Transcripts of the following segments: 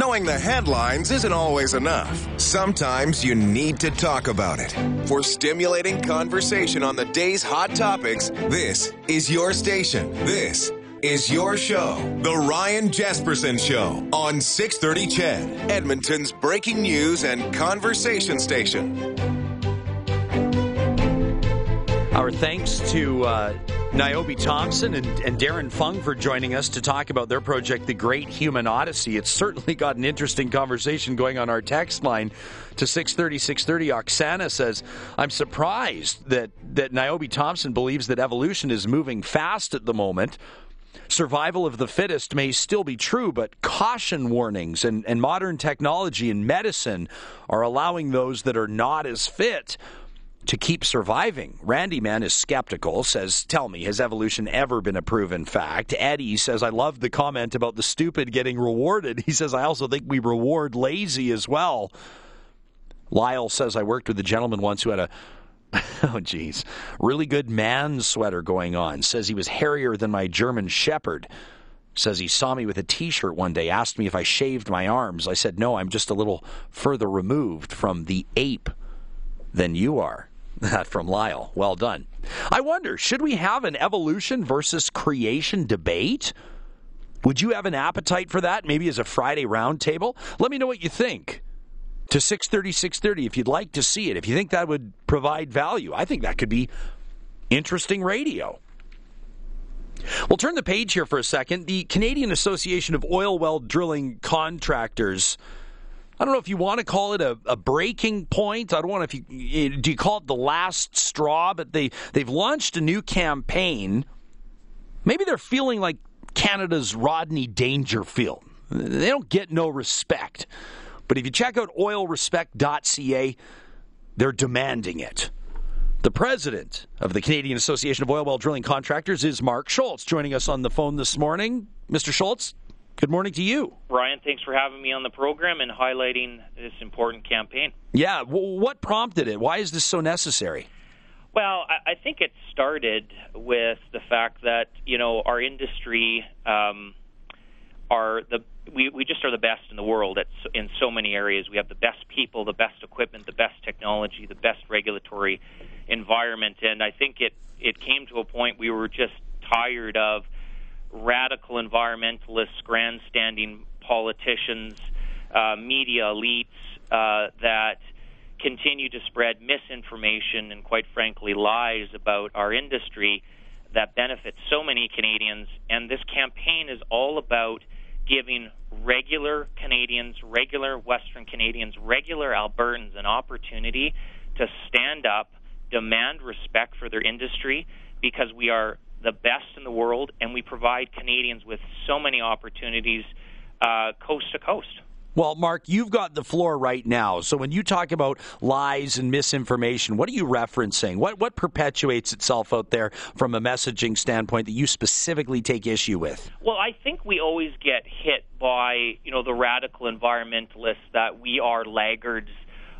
Knowing the headlines isn't always enough. Sometimes you need to talk about it. For stimulating conversation on the day's hot topics, this is your station. This is your show, The Ryan Jespersen Show, on 630 CHED, Edmonton's breaking news and conversation station. Our thanks to uh, Niobe Thompson and, and, Darren Fung for joining us to talk about their project, The Great Human Odyssey. It's certainly got an interesting conversation going on our text line to 630, 630. Oksana says, I'm surprised that, that Niobe Thompson believes that evolution is moving fast at the moment. Survival of the fittest may still be true, but caution warnings and, and modern technology and medicine are allowing those that are not as fit to keep surviving. Randy Man is skeptical, says, Tell me, has evolution ever been a proven fact? Eddie says, I love the comment about the stupid getting rewarded. He says, I also think we reward lazy as well. Lyle says, I worked with a gentleman once who had a oh geez, really good man sweater going on. Says he was hairier than my German Shepherd. Says he saw me with a T-shirt one day. Asked me if I shaved my arms. I said no. I'm just a little further removed from the ape than you are. That from Lyle. Well done. I wonder, should we have an evolution versus creation debate? Would you have an appetite for that, maybe as a Friday roundtable? Let me know what you think. To 630, 630, if you'd like to see it, if you think that would provide value. I think that could be interesting radio. We'll turn the page here for a second. The Canadian Association of Oil Well Drilling Contractors I don't know if you want to call it a, a breaking point. I don't want to if you do you call it the last straw, but they they've launched a new campaign. Maybe they're feeling like Canada's Rodney Dangerfield. They don't get no respect. But if you check out oilrespect.ca, they're demanding it. The president of the Canadian Association of Oil Well Drilling Contractors is Mark Scholz, joining us on the phone this morning. Mr. Scholz, Good morning to you. Ryan, thanks for having me on the program and highlighting this important campaign. Yeah, what prompted it? Why is this so necessary? Well, I think it started with the fact that you know our industry um, are the we, we just are the best in the world at, in so many areas. We have the best people, the best equipment, the best technology, the best regulatory environment, and I think it it came to a point we were just tired of radical environmentalists, grandstanding politicians, uh, media elites uh, that continue to spread misinformation and, quite frankly, lies about our industry that benefits so many Canadians. And this campaign is all about giving regular Canadians, regular Western Canadians, regular Albertans an opportunity to stand up, demand respect for their industry because we are the best in the world, and we provide Canadians with so many opportunities uh, coast to coast. Well, Mark, you've got the floor right now. So when you talk about lies and misinformation, what are you referencing? What what perpetuates itself out there from a messaging standpoint that you specifically take issue with? Well, I think we always get hit by, you know, the radical environmentalists that we are laggards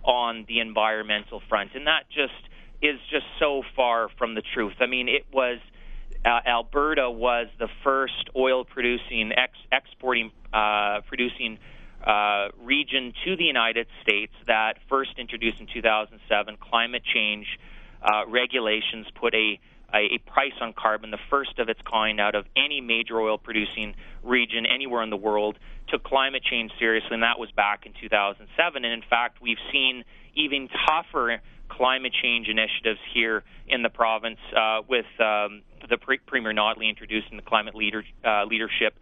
on the environmental front. And that just is just so far from the truth. I mean, it was uh, Alberta was the first oil producing, ex- exporting, uh, producing uh, region to the United States that first introduced in 2007 climate change uh, regulations put a, a, a price on carbon, the first of its kind out of any major oil producing region anywhere in the world, took climate change seriously, and that was back in 2007. And in fact, we've seen even tougher climate change initiatives here in the province uh, with um, the pre- Premier Notley introducing the climate leader, uh, leadership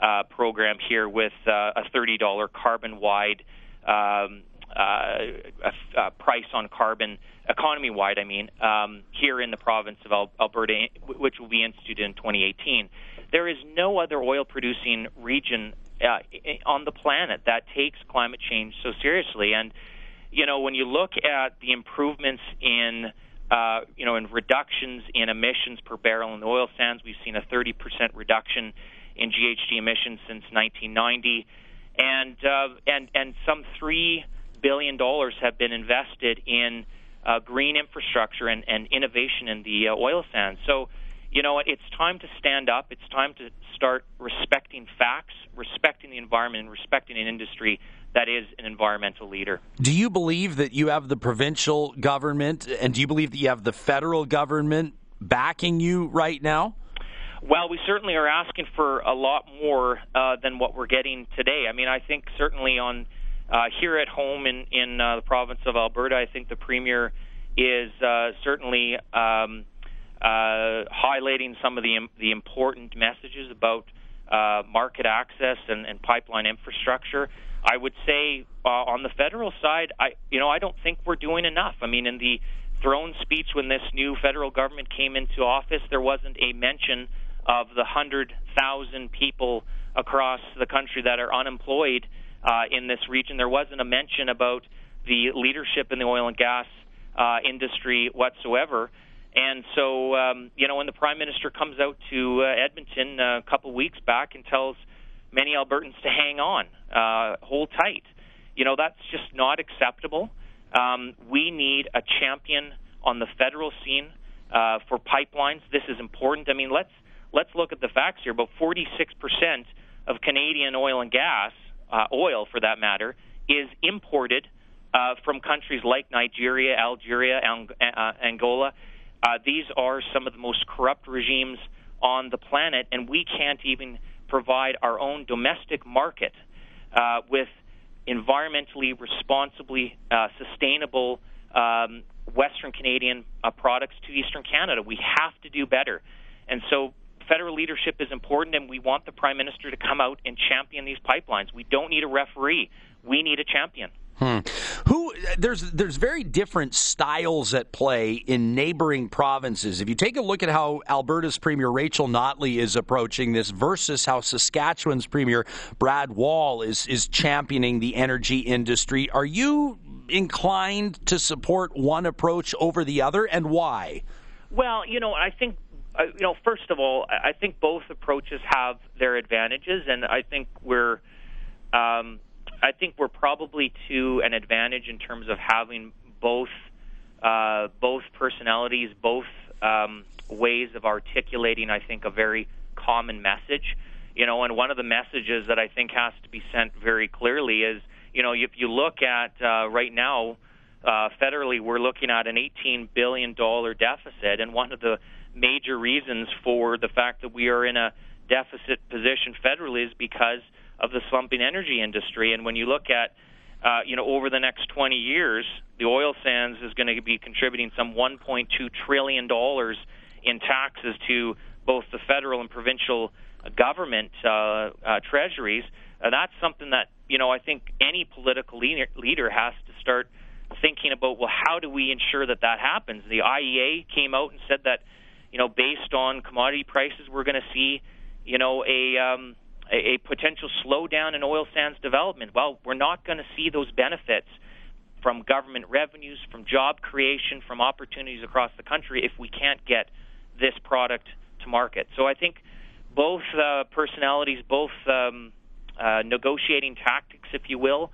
uh, program here with uh, a $30 carbon wide um, uh, price on carbon, economy wide, I mean, um, here in the province of Al- Alberta, which will be instituted in 2018. There is no other oil producing region uh, on the planet that takes climate change so seriously. And you know, when you look at the improvements in uh, you know, in reductions in emissions per barrel in the oil sands, we've seen a 30% reduction in GHG emissions since 1990, and uh, and and some three billion dollars have been invested in uh, green infrastructure and, and innovation in the uh, oil sands. So, you know, it's time to stand up. It's time to start respecting facts, respecting the environment, and respecting an industry that is an environmental leader. Do you believe that you have the provincial government and do you believe that you have the federal government backing you right now? Well, we certainly are asking for a lot more uh, than what we're getting today. I mean, I think certainly on uh, here at home in in uh, the province of Alberta, I think the premier is uh, certainly um, uh, highlighting some of the the important messages about uh, market access and, and pipeline infrastructure. I would say uh, on the federal side, I you know I don't think we're doing enough. I mean, in the throne speech when this new federal government came into office, there wasn't a mention of the hundred thousand people across the country that are unemployed uh, in this region. There wasn't a mention about the leadership in the oil and gas uh, industry whatsoever. And so, um, you know, when the prime minister comes out to uh, Edmonton uh, a couple weeks back and tells many Albertans to hang on, uh, hold tight. You know, that's just not acceptable. Um, we need a champion on the federal scene uh, for pipelines. This is important. I mean, let's let's look at the facts here. About 46 percent of Canadian oil and gas, uh, oil for that matter, is imported uh, from countries like Nigeria, Algeria, Ang- uh, Angola. Uh, these are some of the most corrupt regimes on the planet, and we can't even provide our own domestic market uh, with environmentally responsibly uh, sustainable um, Western Canadian uh, products to Eastern Canada. We have to do better. And so federal leadership is important, and we want the Prime Minister to come out and champion these pipelines. We don't need a referee, we need a champion. Hmm. Who there's there's very different styles at play in neighboring provinces. If you take a look at how Alberta's Premier Rachel Notley is approaching this versus how Saskatchewan's Premier Brad Wall is is championing the energy industry, are you inclined to support one approach over the other, and why? Well, you know, I think uh, you know, first of all, I think both approaches have their advantages, and I think we're um, I think we're probably to an advantage in terms of having both uh, both personalities, both um, ways of articulating. I think a very common message. You know, and one of the messages that I think has to be sent very clearly is, you know, if you look at uh, right now, uh, federally, we're looking at an 18 billion dollar deficit, and one of the major reasons for the fact that we are in a deficit position federally is because of the slumping energy industry. And when you look at, uh, you know, over the next 20 years, the oil sands is going to be contributing some 1.2 trillion dollars in taxes to both the federal and provincial government uh, uh, treasuries. Uh, that's something that you know I think any political leader, leader has to start thinking about. Well, how do we ensure that that happens? The IEA came out and said that you know based on commodity prices, we're going to see you know a um, a, a potential slowdown in oil sands development. Well, we're not going to see those benefits from government revenues, from job creation, from opportunities across the country if we can't get this product to market. So I think both uh, personalities, both um, uh, negotiating tactics, if you will,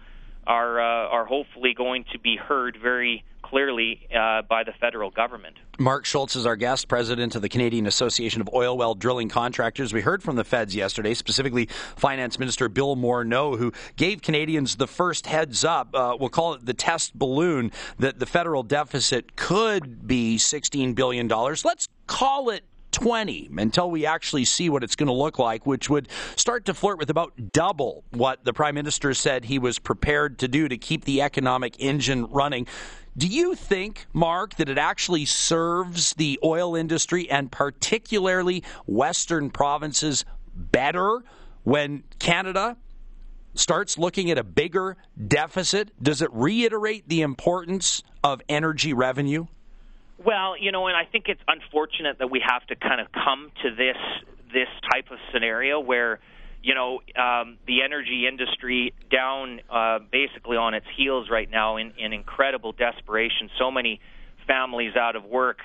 are uh, are hopefully going to be heard very clearly uh, by the federal government. Mark Scholz is our guest, president of the Canadian Association of Oil Well Drilling Contractors. We heard from the feds yesterday, specifically Finance Minister Bill Morneau, who gave Canadians the first heads up. Uh, we'll call it the test balloon that the federal deficit could be $16 billion. Let's call it 20 until we actually see what it's going to look like, which would start to flirt with about double what the Prime Minister said he was prepared to do to keep the economic engine running. Do you think, Mark, that it actually serves the oil industry and particularly Western provinces better when Canada starts looking at a bigger deficit? Does it reiterate the importance of energy revenue? Well, you know, and I think it's unfortunate that we have to kind of come to this this type of scenario where you know, um, the energy industry down uh, basically on its heels right now in, in incredible desperation. So many families out of work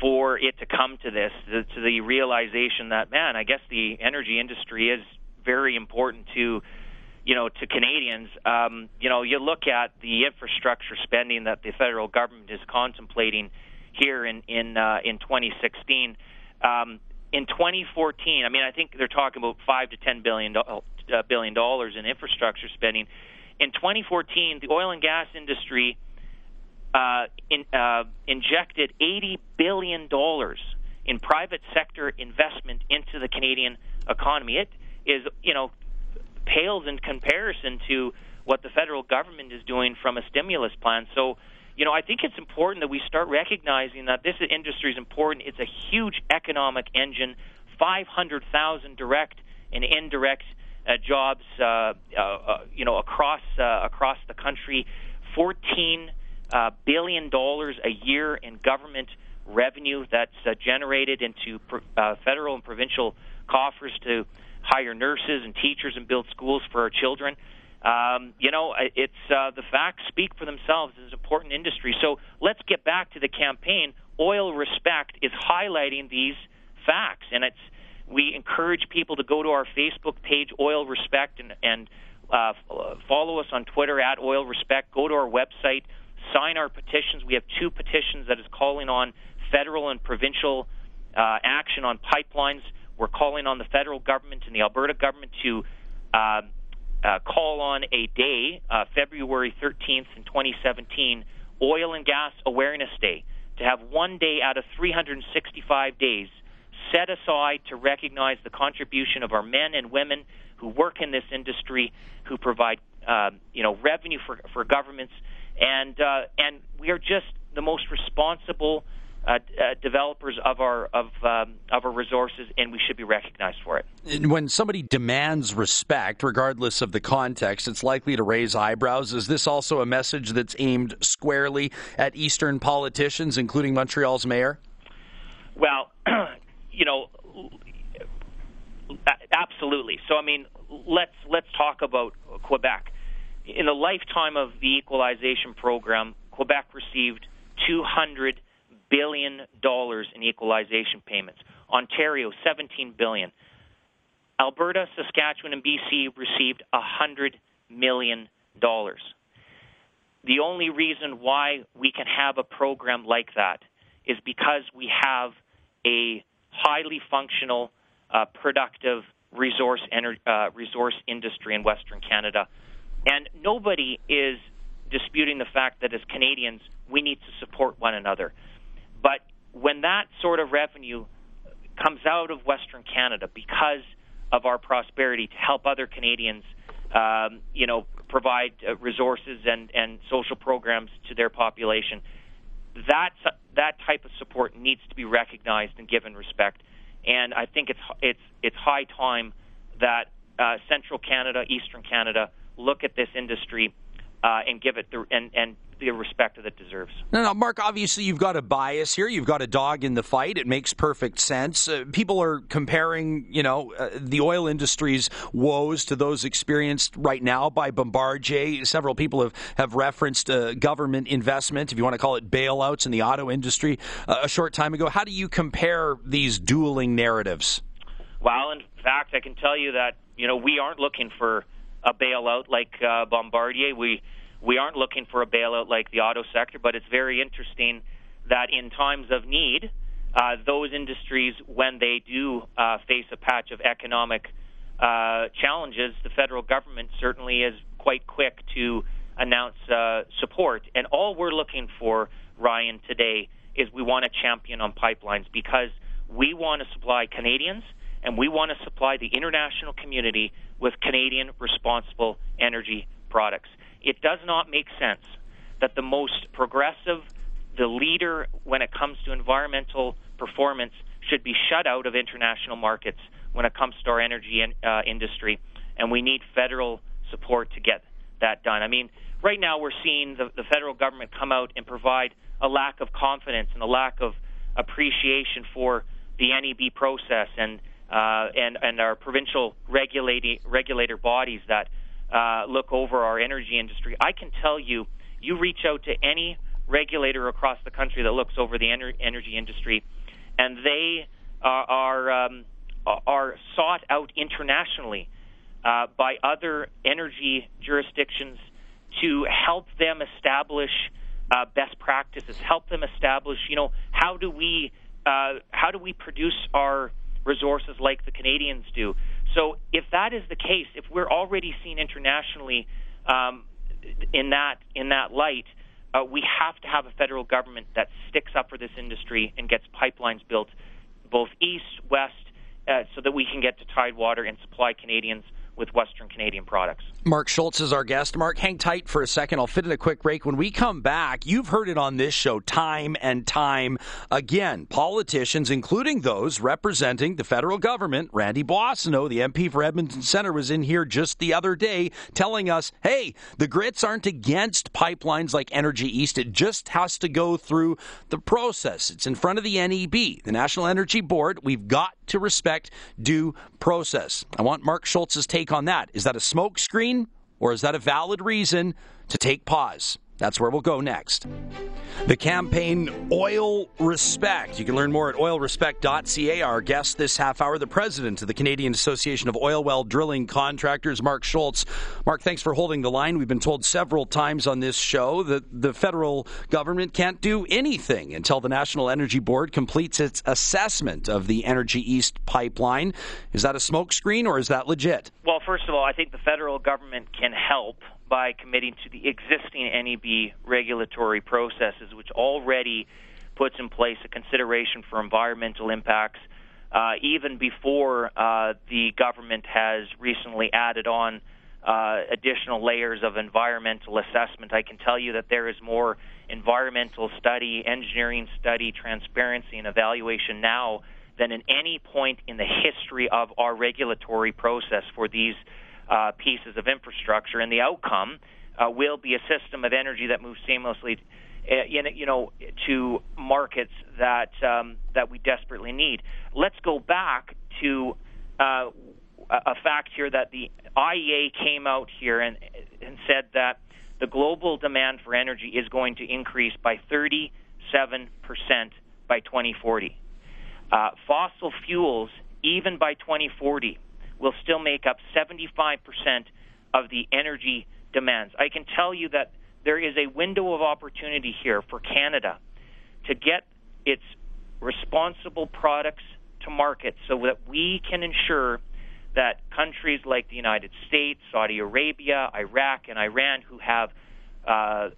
for it to come to this, to, to the realization that, man, I guess the energy industry is very important to, you know, to Canadians. Um, you know, you look at the infrastructure spending that the federal government is contemplating here in in uh, in 2016 Um, in 2014, I mean, I think they're talking about five to ten billion uh, billion dollars in infrastructure spending. In 2014, the oil and gas industry uh, in, uh, injected 80 billion dollars in private sector investment into the Canadian economy. It is, you know, pales in comparison to what the federal government is doing from a stimulus plan. So, you know, I think it's important that we start recognizing that this industry is important. It's a huge economic engine, 500,000 direct and indirect uh, jobs, uh, uh, uh, you know, across uh, across the country, 14 uh, billion dollars a year in government revenue that's generated into uh, federal and provincial coffers to hire nurses and teachers and build schools for our children. Um, you know, it's uh, the facts speak for themselves. It's an important industry. So let's get back to the campaign. Oil Respect is highlighting these facts, and it's we encourage people to go to our Facebook page, Oil Respect, and, and uh, follow us on Twitter at Oil Respect. Go to our website, sign our petitions. We have two petitions that is calling on federal and provincial uh, action on pipelines. We're calling on the federal government and the Alberta government to uh, call on a day, uh, February 13th in 2017, Oil and Gas Awareness Day, to have one day out of 365 days set aside to recognize the contribution of our men and women who work in this industry, who provide uh, you know revenue for for governments, and uh, and we are just the most responsible uh, uh, developers of our of um, of our resources, and we should be recognized for it. When somebody demands respect, regardless of the context, it's likely to raise eyebrows. Is this also a message that's aimed squarely at Eastern politicians, including Montreal's mayor? Well, you know, absolutely. So, I mean, let's let's talk about Quebec. In the lifetime of the equalization program, Quebec received 200 billion dollars in equalization payments. Ontario, 17 billion. Alberta, Saskatchewan, and BC received 100 million dollars. The only reason why we can have a program like that is because we have a highly functional, uh, productive resource ener- uh, resource industry in Western Canada, and nobody is disputing the fact that as Canadians we need to support one another. But when that sort of revenue comes out of Western Canada because of our prosperity to help other Canadians, um, you know, provide uh, resources and, and social programs to their population, that that type of support needs to be recognized and given respect. And I think it's it's it's high time that uh, Central Canada, Eastern Canada, look at this industry uh, and give it the and and the respect that it deserves. No, no, Mark. Obviously, you've got a bias here. You've got a dog in the fight. It makes perfect sense. Uh, people are comparing, you know, uh, the oil industry's woes to those experienced right now by Bombardier. Several people have have referenced uh, government investment, if you want to call it bailouts, in the auto industry uh, a short time ago. How do you compare these dueling narratives? Well, in fact, I can tell you that you know we aren't looking for a bailout like uh, Bombardier. We we aren't looking for a bailout like the auto sector, but it's very interesting that in times of need, uh, those industries, when they do uh, face a patch of economic uh, challenges, the federal government certainly is quite quick to announce uh, support. And all we're looking for, Ryan, today is we want to champion on pipelines because we want to supply Canadians and we want to supply the international community with Canadian responsible energy products it does not make sense that the most progressive, the leader when it comes to environmental performance, should be shut out of international markets when it comes to our energy in, uh, industry. And we need federal support to get that done. I mean, right now we're seeing the, the federal government come out and provide a lack of confidence and a lack of appreciation for the NEB process and and and our provincial regulating regulator bodies that uh, look over our energy industry. I can tell you, you reach out to any regulator across the country that looks over the ener- energy industry, and they are are, um, are sought out internationally uh, by other energy jurisdictions to help them establish uh, best practices, help them establish, you know, how do we uh, how do we produce our resources like the Canadians do? So if that is the case, if we're already seen internationally um, in that in that light, uh, we have to have a federal government that sticks up for this industry and gets pipelines built, both east, west, uh, so that we can get to Tidewater and supply Canadians with Western Canadian products. Mark Scholz is our guest. Mark, hang tight for a second. I'll fit in a quick break. When we come back, you've heard it on this show time and time again. Politicians, including those representing the federal government, Randy Boissonnault, the MP for Edmonton Centre, was in here just the other day telling us, hey, the Grits aren't against pipelines like Energy East. It just has to go through the process. It's in front of the NEB, the National Energy Board. We've got to respect due process. I want Mark Scholz's take on that. Is that a smokescreen or is that a valid reason to take pause? That's where we'll go next. The campaign Oil Respect. You can learn more at oilrespect.ca. Our guest this half hour, the president of the Canadian Association of Oil Well Drilling Contractors, Mark Scholz. Mark, thanks for holding the line. We've been told several times on this show that the federal government can't do anything until the National Energy Board completes its assessment of the Energy East pipeline. Is that a smokescreen or is that legit? Well, first of all, I think the federal government can help by committing to the existing NEB regulatory processes, which already puts in place a consideration for environmental impacts, uh, even before uh, the government has recently added on uh, additional layers of environmental assessment. I can tell you that there is more environmental study, engineering study, transparency, and evaluation now than in any point in the history of our regulatory process for these uh, pieces of infrastructure, and the outcome uh, will be a system of energy that moves seamlessly, uh, in, you know, to markets that um, that we desperately need. Let's go back to uh, a fact here that the IEA came out here and, and said that the global demand for energy is going to increase by 37 percent by 2040. Uh, fossil fuels, even by 2040, will still make up 75% of the energy demands. I can tell you that there is a window of opportunity here for Canada to get its responsible products to market so that we can ensure that countries like the United States, Saudi Arabia, Iraq, and Iran, who have uh,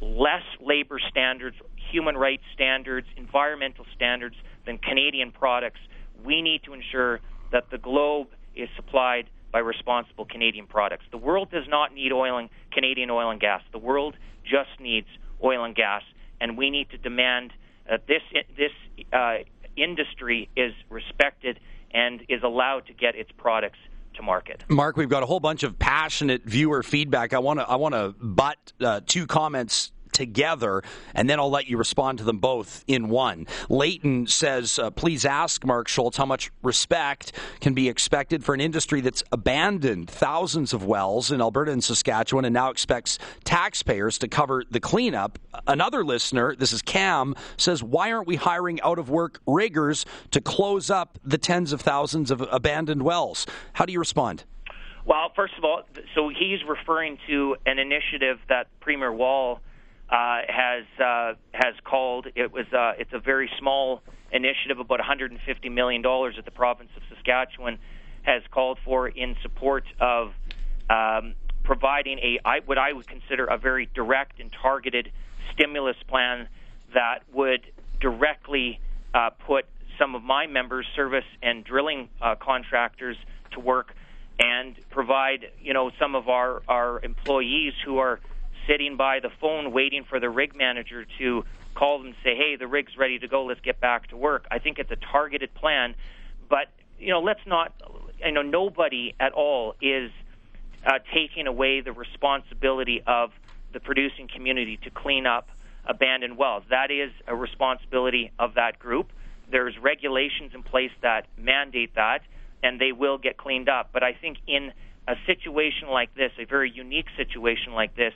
less labor standards, human rights standards, environmental standards than Canadian products, we need to ensure that the globe is supplied by responsible Canadian products. The world does not need oil and Canadian oil and gas. The world just needs oil and gas, and we need to demand that this this uh, industry is respected and is allowed to get its products to market. Mark, we've got a whole bunch of passionate viewer feedback. I want to I want to butt uh, two comments together, and then I'll let you respond to them both in one. Leighton says, uh, please ask Mark Scholz how much respect can be expected for an industry that's abandoned thousands of wells in Alberta and Saskatchewan and now expects taxpayers to cover the cleanup. Another listener, this is Cam, says, why aren't we hiring out of work riggers to close up the tens of thousands of abandoned wells? How do you respond? Well, first of all, so he's referring to an initiative that Premier Wall uh, has uh, has called. It was uh, it's a very small initiative, about 150 million dollars that the province of Saskatchewan has called for in support of um, providing a I, what I would consider a very direct and targeted stimulus plan that would directly uh, put some of my members, service and drilling uh, contractors, to work and provide you know some of our our employees who are sitting by the phone waiting for the rig manager to call them and say, "Hey, the rig's ready to go. Let's get back to work." I think it's a targeted plan, but you know, let's not. You know, nobody at all is uh, taking away the responsibility of the producing community to clean up abandoned wells. That is a responsibility of that group. There's regulations in place that mandate that, and they will get cleaned up. But I think in a situation like this, a very unique situation like this,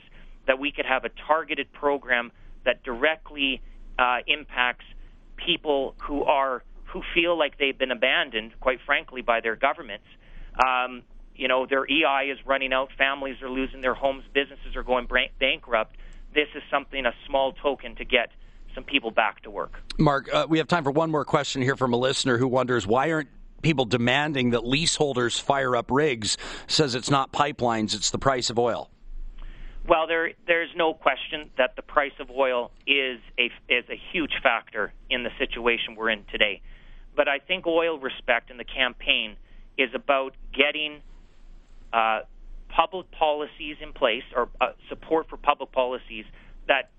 that we could have a targeted program that directly uh, impacts people who are who feel like they've been abandoned, quite frankly, by their governments. Um, you know, their EI is running out, families are losing their homes, businesses are going bankrupt. This is something, a small token to get some people back to work. Mark, uh, we have time for one more question here from a listener who wonders why aren't people demanding that leaseholders fire up rigs? Says it's not pipelines, it's the price of oil. Well, there there's no question that the price of oil is a is a huge factor in the situation we're in today. But I think oil respect and the campaign is about getting uh, public policies in place or uh, support for public policies that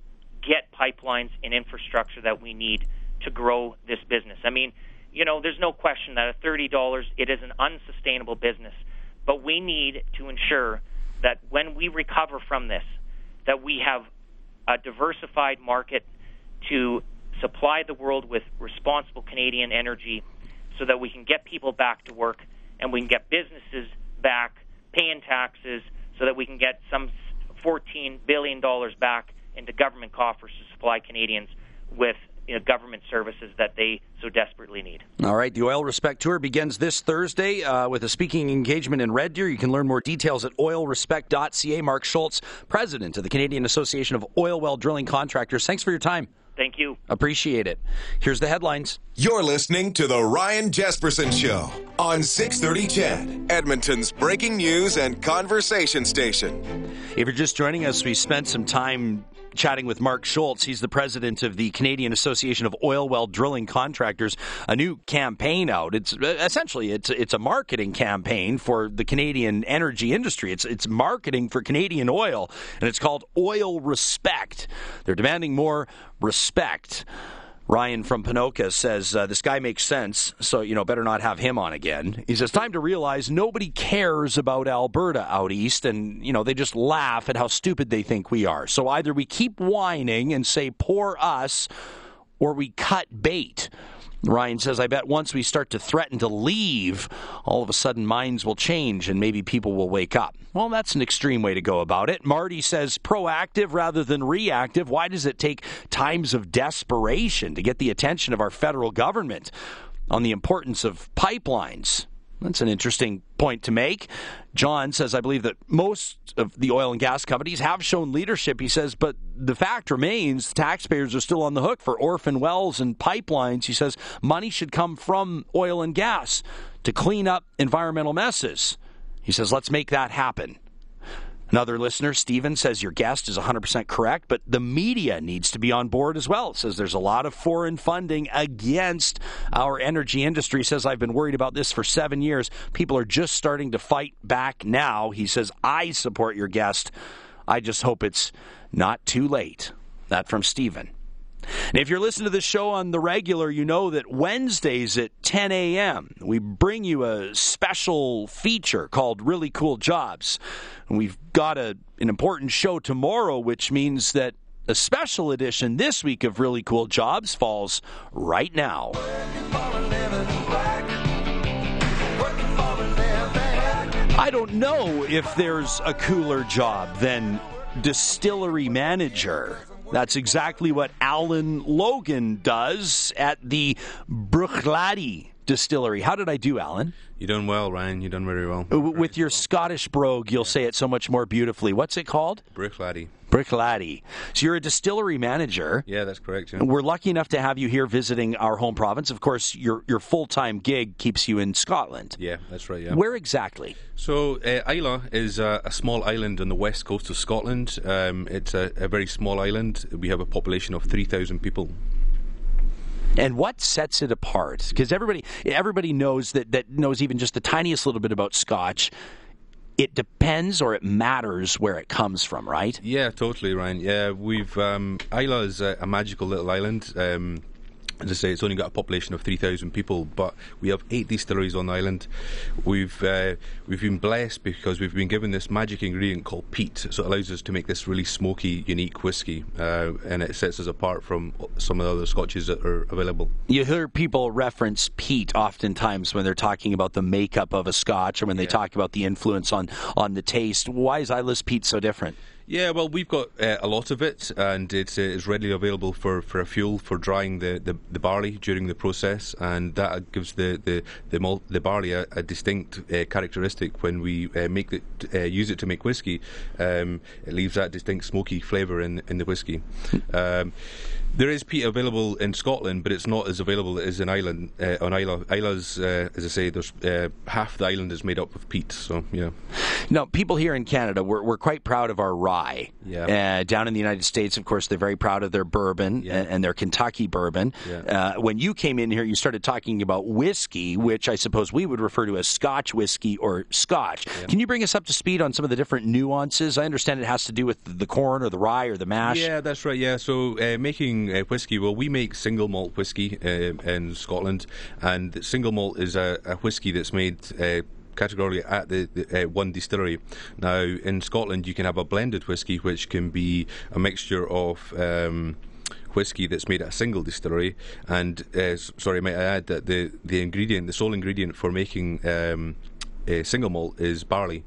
get pipelines and infrastructure that we need to grow this business. I mean, you know, there's no question that at $30 it is an unsustainable business, but we need to ensure that when we recover from this, that we have a diversified market to supply the world with responsible Canadian energy so that we can get people back to work and we can get businesses back paying taxes so that we can get some $14 billion back into government coffers to supply Canadians with you know, government services that they so desperately need. All right, the Oil Respect Tour begins this Thursday uh, with a speaking engagement in Red Deer. You can learn more details at oilrespect.ca. Mark Scholz, president of the Canadian Association of Oil Well Drilling Contractors. Thanks for your time. Thank you. Appreciate it. Here's the headlines. You're listening to The Ryan Jespersen Show on 630 CHED, Edmonton's breaking news and conversation station. If you're just joining us, we spent some time chatting with Mark Scholz. He's the president of the Canadian Association of Oil Well Drilling Contractors. A new campaign out. It's uh, essentially it's it's a marketing campaign for the Canadian energy industry. It's it's marketing for Canadian oil, and it's called Oil Respect. They're demanding more respect. Ryan from Ponoka says uh, this guy makes sense, so you know better not have him on again. He says time to realize nobody cares about Alberta out east, and you know they just laugh at how stupid they think we are. So either we keep whining and say poor us, or we cut bait. Ryan says, I bet once we start to threaten to leave, all of a sudden minds will change and maybe people will wake up. Well, that's an extreme way to go about it. Marty says, proactive rather than reactive. Why does it take times of desperation to get the attention of our federal government on the importance of pipelines? That's an interesting point to make. John says, I believe that most of the oil and gas companies have shown leadership, he says, but the fact remains taxpayers are still on the hook for orphan wells and pipelines. He says money should come from oil and gas to clean up environmental messes. He says, let's make that happen. Another listener, Steven, says your guest is 100% correct, but the media needs to be on board as well. Says there's a lot of foreign funding against our energy industry. Says I've been worried about this for seven years. People are just starting to fight back now. He says, I support your guest. I just hope it's not too late. That from Steven. And if you're listening to this show on the regular, you know that Wednesdays at 10 a.m., we bring you a special feature called Really Cool Jobs. And we've got a, an important show tomorrow, which means that a special edition this week of Really Cool Jobs falls right now. I don't know if there's a cooler job than distillery manager. That's exactly what Allan Logan does at the Bruichladdich distillery. How did I do, Allan? You're doing well, Ryan. You done very well. With your Scottish brogue, you'll say it so much more beautifully. What's it called? Bruichladdich. Bruichladdich. So you're a distillery manager. Yeah, that's correct. Yeah. We're lucky enough to have you here visiting our home province. Of course, your your full time gig keeps you in Scotland. Yeah, that's right. Yeah. Where exactly? So uh, Islay is a, a, small island on the west coast of Scotland. Um, it's a, a very small island. We have a population of three thousand people. And what sets it apart? Because everybody everybody knows that that knows even just the tiniest little bit about Scotch. It depends, or it matters where it comes from, right? Yeah, totally, Ryan. Yeah, we've um, Islay is a, a magical little island. Um, as I say, it's only got a population of 3,000 people, but we have eight distilleries on the island. We've uh, we've been blessed because we've been given this magic ingredient called peat, so it allows us to make this really smoky, unique whiskey, uh, and it sets us apart from some of the other scotches that are available. You hear people reference peat oftentimes when they're talking about the makeup of a scotch, or when they yeah. talk about the influence on on the taste. Why is Islay peat so different? Yeah, well, we've got uh, a lot of it, and it's, uh, it's readily available for, for a fuel for drying the, the, the, barley during the process, and that gives the the the, malt, the barley a, a distinct uh, characteristic when we uh, make it uh, use it to make whiskey. Um, it leaves that distinct smoky flavour in in the whiskey. Um, There is peat available in Scotland, but it's not as available as in Ireland. Uh, on Islay, Islay's, uh, as I say, there's uh, half the island is made up of peat. So yeah. Now, people here in Canada, we're, we're quite proud of our rye. Yeah. Uh, down in the United States, of course, they're very proud of their bourbon Yeah. and, and their Kentucky bourbon. Yeah. Uh, when you came in here, you started talking about whiskey, which I suppose we would refer to as Scotch whiskey or Scotch. Yeah. Can you bring us up to speed on some of the different nuances? I understand it has to do with the corn or the rye or the mash. Yeah, that's right. Yeah, so uh, making uh, whiskey. Well, we make single malt whiskey uh, in Scotland, and single malt is a, a whiskey that's made. Uh, Categorically at the, the uh, one distillery. Now in Scotland, you can have a blended whiskey, which can be a mixture of um, whiskey that's made at a single distillery. And uh, sorry, might I add that the the ingredient, the sole ingredient for making um, a single malt is barley.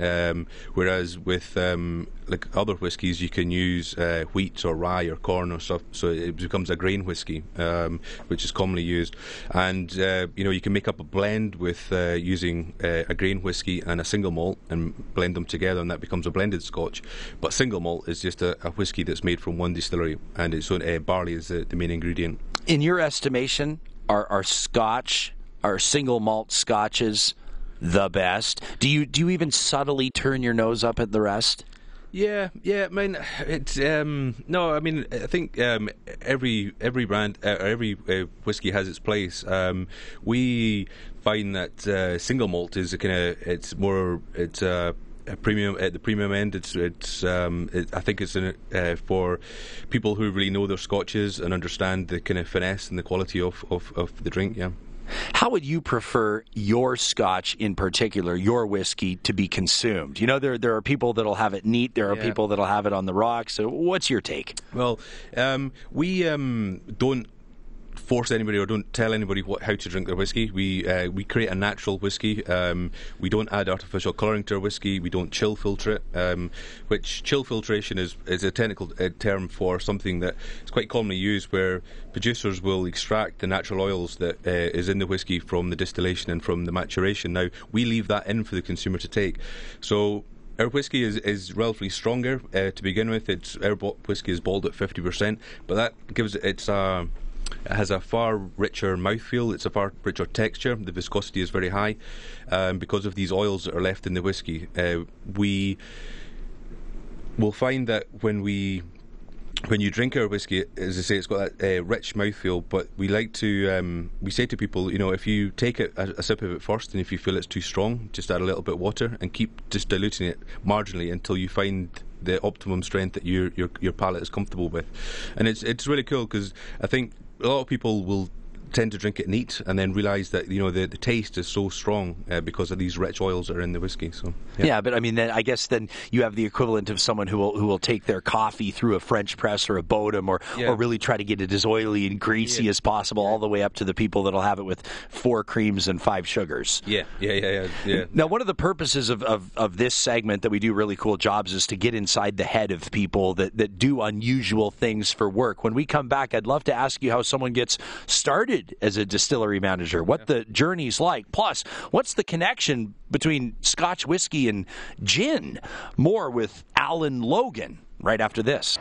Um, whereas with um, like other whiskies, you can use uh, wheat or rye or corn or stuff, so it becomes a grain whiskey, um, which is commonly used. And uh, you know, you can make up a blend with uh, using uh, a grain whiskey and a single malt and blend them together, and that becomes a blended Scotch. But single malt is just a, a whiskey that's made from one distillery, and it's uh, barley is the, the main ingredient. In your estimation, are, are Scotch, are single malt Scotches the best? Do you do you even subtly turn your nose up at the rest? Yeah, yeah. I mean, it's um, no. I mean, I think um, every every brand, uh, every uh, whiskey has its place. Um, we find that uh, single malt is a kind of it's more it's uh, a premium at the premium end. It's it's um, it, I think it's in, uh, for people who really know their scotches and understand the kind of finesse and the quality of, of, of the drink. Yeah. How would you prefer your scotch in particular, your whiskey, to be consumed? You know, there there are people that'll have it neat, there are Yeah. people that'll have it on the rocks. So, what's your take? Well, um, we um, don't force anybody or don't tell anybody what, how to drink their whiskey. We uh, we create a natural whiskey. Um, we don't add artificial colouring to our whiskey. We don't chill filter it. Um, which chill filtration is is a technical uh, term for something that is quite commonly used, where producers will extract the natural oils that uh, is in the whiskey from the distillation and from the maturation. Now we leave that in for the consumer to take. So our whiskey is, is relatively stronger uh, to begin with. It's our whiskey is balled at fifty percent, but that gives it it's a it has a far richer mouthfeel. It's a far richer texture. The viscosity is very high um, because of these oils that are left in the whiskey. Uh, we will find that when we when you drink our whiskey, as I say, it's got that uh, rich mouthfeel. But we like to, um, we say to people, you know, if you take a, a sip of it first, and if you feel it's too strong, just add a little bit of water and keep just diluting it marginally until you find the optimum strength that your your your palate is comfortable with. And it's it's really cool because I think lot of people will tend to drink it neat and then realise that you know the, the taste is so strong uh, because of these rich oils that are in the whiskey. So Yeah. but I mean, then I guess then you have the equivalent of someone who will who will take their coffee through a French press or a Bodum, or Yeah. or really try to get it as oily and greasy as possible, all the way up to the people that'll have it with four creams and five sugars. yeah, yeah, yeah, yeah. yeah. Now, one of the purposes of, of, of this segment that we do really cool jobs is to get inside the head of people that, that do unusual things for work. When we come back, I'd love to ask you how someone gets started as a distillery manager, what the journey's like. Plus, what's the connection between Scotch whiskey and gin? More with Allan Logan right after this.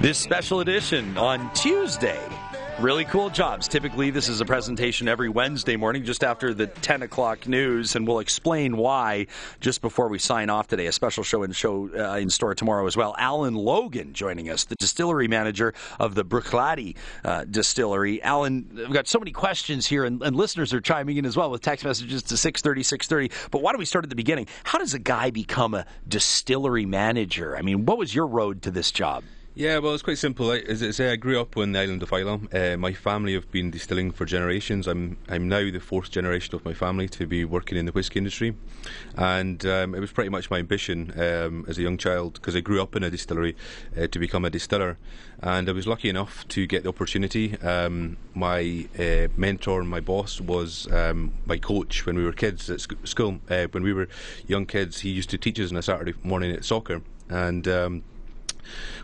This special edition on Tuesday. Really cool jobs. Typically, this is a presentation every Wednesday morning just after the 10 o'clock news, and we'll explain why just before we sign off today. A special show and show uh, in store tomorrow as well. Allan Logan joining us, the distillery manager of the Bruichladdich uh, distillery. Allan, I've got so many questions here, and, and listeners are chiming in as well with text messages to 630, 630. But why don't we start at the beginning? How does a guy become a distillery manager? I mean, what was your road to this job? Yeah, well, it's quite simple. I- As I say, I grew up on the island of Islay. Uh, my family have been distilling for generations. I'm I'm now the fourth generation of my family to be working in the whisky industry, and um, it was pretty much my ambition um, as a young child because I grew up in a distillery uh, to become a distiller, and I was lucky enough to get the opportunity. Um, my uh, mentor and my boss was um, my coach when we were kids at sc- school. Uh, when we were young kids, he used to teach us on a Saturday morning at soccer, and um,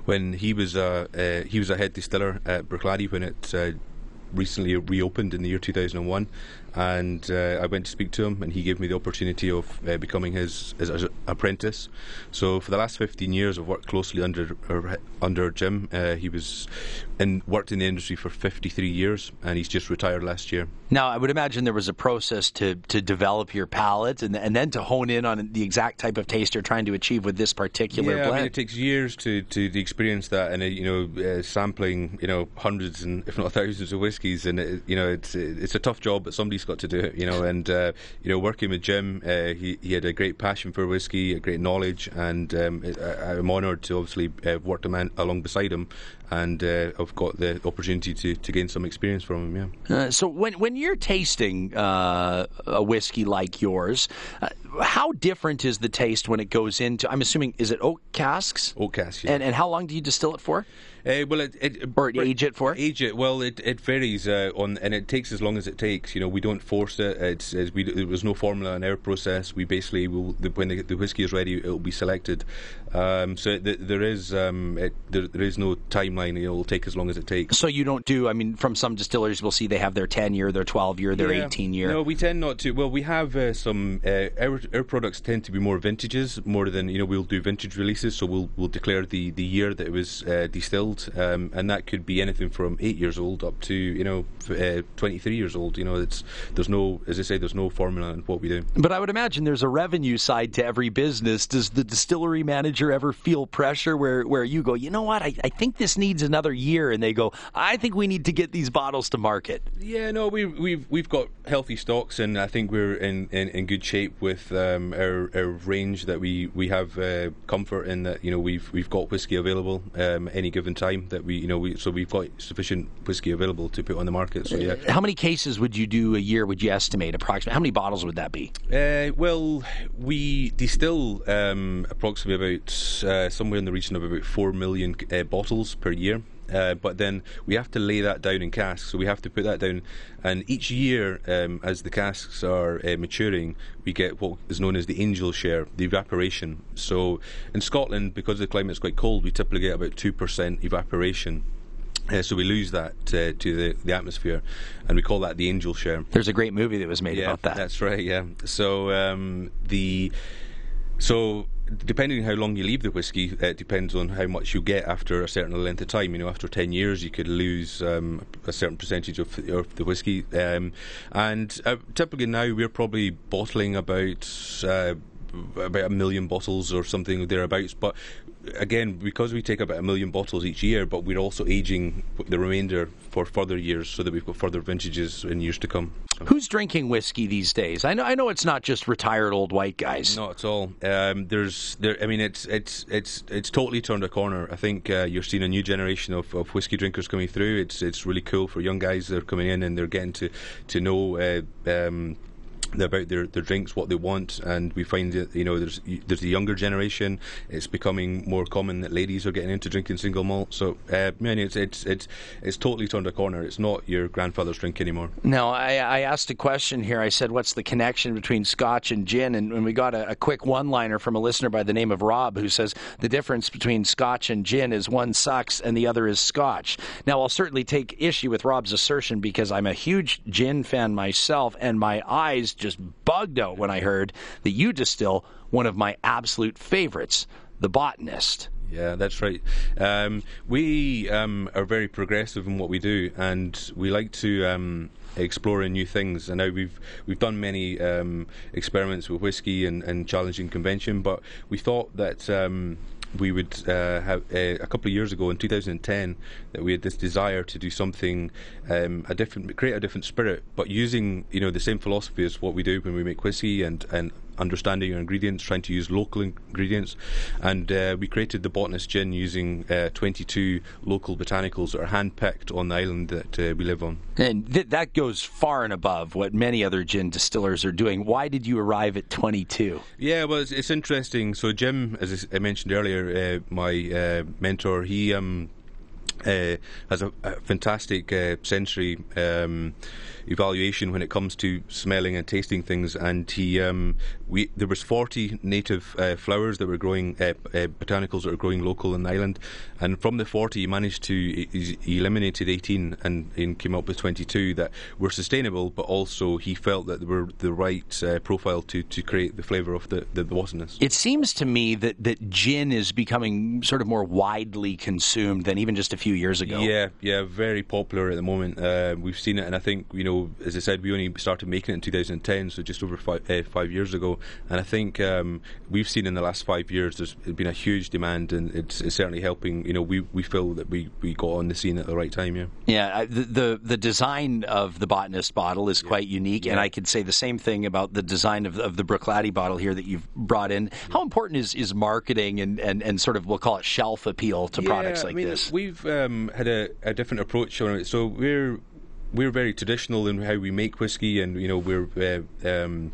when he was uh, uh, he was a head distiller at Bruichladdich when it uh, recently reopened in the year 2001 and uh, I went to speak to him, and he gave me the opportunity of uh, becoming his, his, his, apprentice. So for the last 15 years, I've worked closely under under Jim. Uh, he was and worked in the industry for 53 years, and he's just retired last year. Now, I would imagine there was a process to to develop your palate, and and then to hone in on the exact type of taste you're trying to achieve with this particular yeah, blend. I mean, it takes years to to experience that, and uh, you know, uh, sampling you know hundreds and if not thousands of whiskies, and it, you know, it's it's a tough job, but somebody's got to do it, you know, and uh, you know, working with Jim, uh, he he had a great passion for whiskey, a great knowledge, and um, I, am honoured to obviously uh, work along beside him and uh, I've got the opportunity to, to gain some experience from him. Yeah. So when when you're tasting uh, a whiskey like yours, uh, how different is the taste when it goes into? I'm assuming is it oak casks? Oak casks. Yeah. And and how long do you distill it for? Uh, well, it, it or age it for age it. Well, it, it varies uh, on, and it takes as long as it takes. You know, we don't force it. It's, it's we there's no formula in our process. We basically will the, when the, the whiskey is ready, it will be selected. Um, so the, there is um, it, there, there is no timeline. It will take as long as it takes. So you don't do. I mean, from some distilleries, we'll see they have their ten year, their twelve year, their yeah. eighteen year. No, we tend not to. Well, we have uh, some. Uh, our our products tend to be more vintages, more than you know. We'll do vintage releases, so we'll we'll declare the, the year that it was uh, distilled, um, and that could be anything from eight years old up to you know uh, 23 years old. You know, it's there's no, as I say, there's no formula in what we do. But I would imagine there's a revenue side to every business. Does the distillery manager ever feel pressure where where you go, you know what, I, I think this needs another year, and they go, I think we need to get these bottles to market. Yeah, no, we we've we've got healthy stocks, and I think we're in, in, in good shape with um, our, our range that we we have uh, comfort in that you know we've we've got whiskey available um, any given time that we you know we so we've got sufficient whiskey available to put on the market. So yeah. How many cases would you do a year? Would you estimate approximately? How many bottles would that be? Uh, well, we distill um, approximately about uh, somewhere in the region of about four million uh, bottles per year. Uh, but then we have to lay that down in casks. So we have to put that down, and each year, um, as the casks are uh, maturing, we get what is known as the angel share, the evaporation. So in Scotland, because the climate is quite cold, we typically get about two percent evaporation. Uh, so we lose that uh, to the, the atmosphere, and we call that the angel share. There's a great movie that was made yeah, about that. That's right. Yeah. So um, the so depending on how long you leave the whiskey, it depends on how much you get after a certain length of time. You know, after ten years, you could lose um, a certain percentage of, of the whiskey. Um, and uh, typically now we're probably bottling about. Uh, about a million bottles or something thereabouts. But again, because we take about a million bottles each year, but we're also aging the remainder for further years, so that we've got further vintages in years to come. Who's drinking whiskey these days? I know, I know, it's not just retired old white guys. Not at all. Um, there's, there. I mean, it's, it's, it's, it's totally turned a corner. I think uh, you're seeing a new generation of, of whiskey drinkers coming through. It's, it's really cool for young guys that are coming in and they're getting to, to know. Uh, um, about their, their drinks, what they want, and we find that you know there's there's the younger generation. It's becoming more common that ladies are getting into drinking single malt. So, uh, man, it's it's it's it's totally turned a corner. It's not your grandfather's drink anymore. Now, I, I asked a question here. I said, "What's the connection between Scotch and gin?" And, and we got a, a quick one-liner from a listener by the name of Rob, who says the difference between Scotch and gin is one sucks and the other is Scotch. Now, I'll certainly take issue with Rob's assertion because I'm a huge gin fan myself, and my eyes just bugged out when I heard that you distill one of my absolute favorites, the botanist. Yeah, that's right. Um, we um, are very progressive in what we do, and we like to um, explore new things. And now we've we've done many um, experiments with whiskey and, and, challenging convention, but we thought that um, we would uh, have uh, a couple of years ago in 2010 that we had this desire to do something um, a different, create a different spirit, but using you know the same philosophy as what we do when we make whiskey and and understanding your ingredients, trying to use local ingredients, and uh, we created the Botanist Gin using uh, 22 local botanicals that are handpicked on the island that uh, we live on. And th- that goes far and above what many other gin distillers are doing. Why did you arrive at 22? Yeah, well, it's, it's interesting. So Jim, as I mentioned earlier, uh, my uh, mentor, he. Um, uh, has a, a fantastic uh, sensory um, evaluation when it comes to smelling and tasting things. And he, um, we there was 40 native uh, flowers that were growing, uh, uh, botanicals that were growing local in the island, and from the 40 he managed to he, he eliminated 18 and, and, came up with 22 that were sustainable, but also he felt that they were the right uh, profile to, to create the flavour of the, the, the. It seems to me that, that gin is becoming sort of more widely consumed than even just a few years ago. Yeah, yeah, very popular at the moment. Uh, we've seen it, and I think you know, as I said, we only started making it in 2010, so just over five, uh, five years ago. And I think um, we've seen in the last five years there's been a huge demand, and it's, it's, certainly helping. You know, we, we feel that we, we got on the scene at the right time. Yeah, yeah. The the, the design of the botanist bottle is yeah. quite unique, yeah. and I could say the same thing about the design of, of the Bruichladdich bottle here that you've brought in. How important is, is marketing and, and, and sort of we'll call it shelf appeal to yeah, products like I mean, this? We've um, had a, a different approach on it. So we're we're very traditional in how we make whiskey, and you know we're uh, um,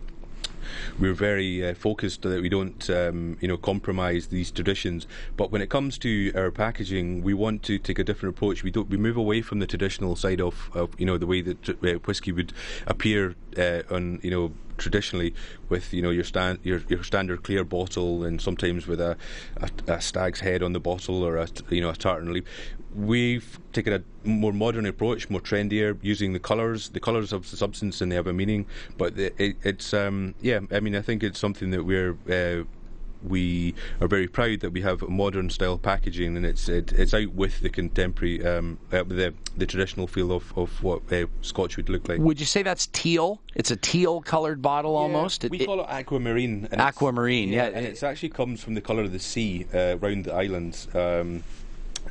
we're very uh, focused that we don't um, you know compromise these traditions. But when it comes to our packaging, we want to take a different approach. We don't we move away from the traditional side of, of you know the way that uh, whiskey would appear uh, on you know traditionally with you know your stand your, your standard clear bottle and sometimes with a, a, a stag's head on the bottle or a you know a tartan leaf we've taken a more modern approach, more trendier, using the colours. The colours have the substance and they have a meaning. But it, it's um, yeah, I mean, I think it's something that we're. Uh, we are very proud that we have modern style packaging and it's it, it's out with the contemporary um, uh, the the traditional feel of, of what uh, Scotch would look like. Would you say that's teal? It's a teal colored bottle yeah, almost. We it, call it aquamarine. aquamarine, yeah, and it actually comes from the colour of the sea uh, around the islands. Um,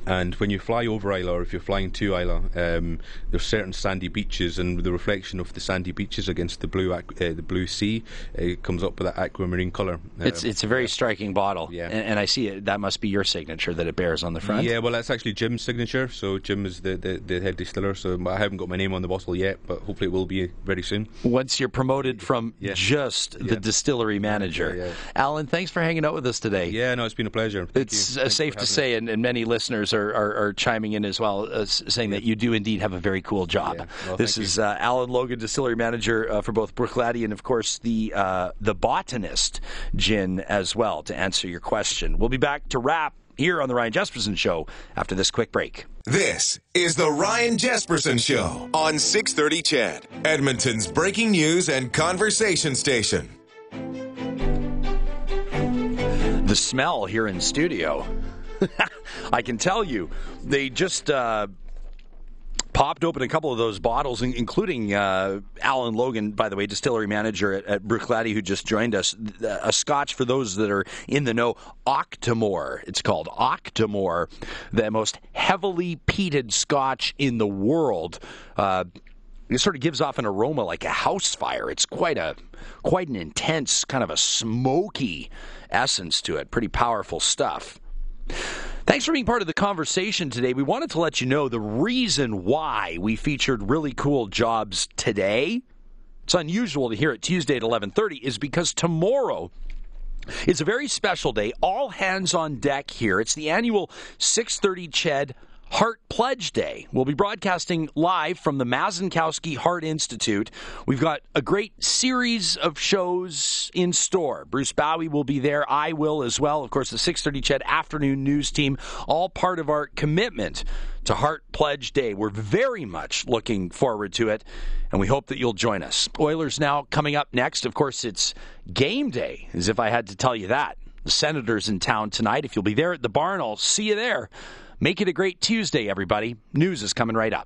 and when you fly over Islay, or if you're flying to Islay, um, there's certain sandy beaches, and the reflection of the sandy beaches against the blue uh, the blue sea, it comes up with that aquamarine colour. Um, it's it's a very striking bottle, yeah. And, and, I see it. That must be your signature that it bears on the front. Yeah, well, that's actually Jim's signature. So Jim is the, the, the head distiller. So I haven't got my name on the bottle yet, but hopefully it will be very soon. Once you're promoted from yeah. just yeah. the distillery manager, yeah, Allan, thanks for hanging out with us today. Yeah, no, it's been a pleasure. Thank it's uh, safe to say, and, and, many listeners are, are, are, chiming in as well, uh, saying that you do indeed have a very cool job. Yeah. Well, this is uh, Allan Logan, distillery manager uh, for both Bruichladdich and, of course, the uh, the botanist gin as well. To answer your question, we'll be back to wrap here on the Ryan Jespersen Show after this quick break. This is the Ryan Jespersen Show on 630 CHED, Edmonton's breaking news and conversation station. The smell here in studio I can tell you, they just uh, popped open a couple of those bottles, including uh, Allan Logan, by the way, distillery manager at, at Bruichladdich, who just joined us. A scotch for those that are in the know, Octomore. It's called Octomore, the most heavily peated scotch in the world. Uh, it sort of gives off an aroma like a house fire. It's quite a quite an intense kind of a smoky essence to it. Pretty powerful stuff. Thanks for being part of the conversation today. We wanted to let you know the reason why we featured really cool jobs today. It's unusual to hear it Tuesday at 11:30 is because tomorrow is a very special day. All hands on deck here. It's the annual 630 CHED Heart Pledge Day. We'll be broadcasting live from the Mazankowski Heart Institute. We've got a great series of shows in store. Bruce Bowie will be there. I will as well. Of course, the 630 CHED afternoon news team, all part of our commitment to Heart Pledge Day. We're very much looking forward to it, and we hope that you'll join us. Oilers now coming up next. Of course, it's game day, as if I had to tell you that. The Senators in town tonight. If you'll be there at the barn, I'll see you there. Make it a great Tuesday, everybody. News is coming right up.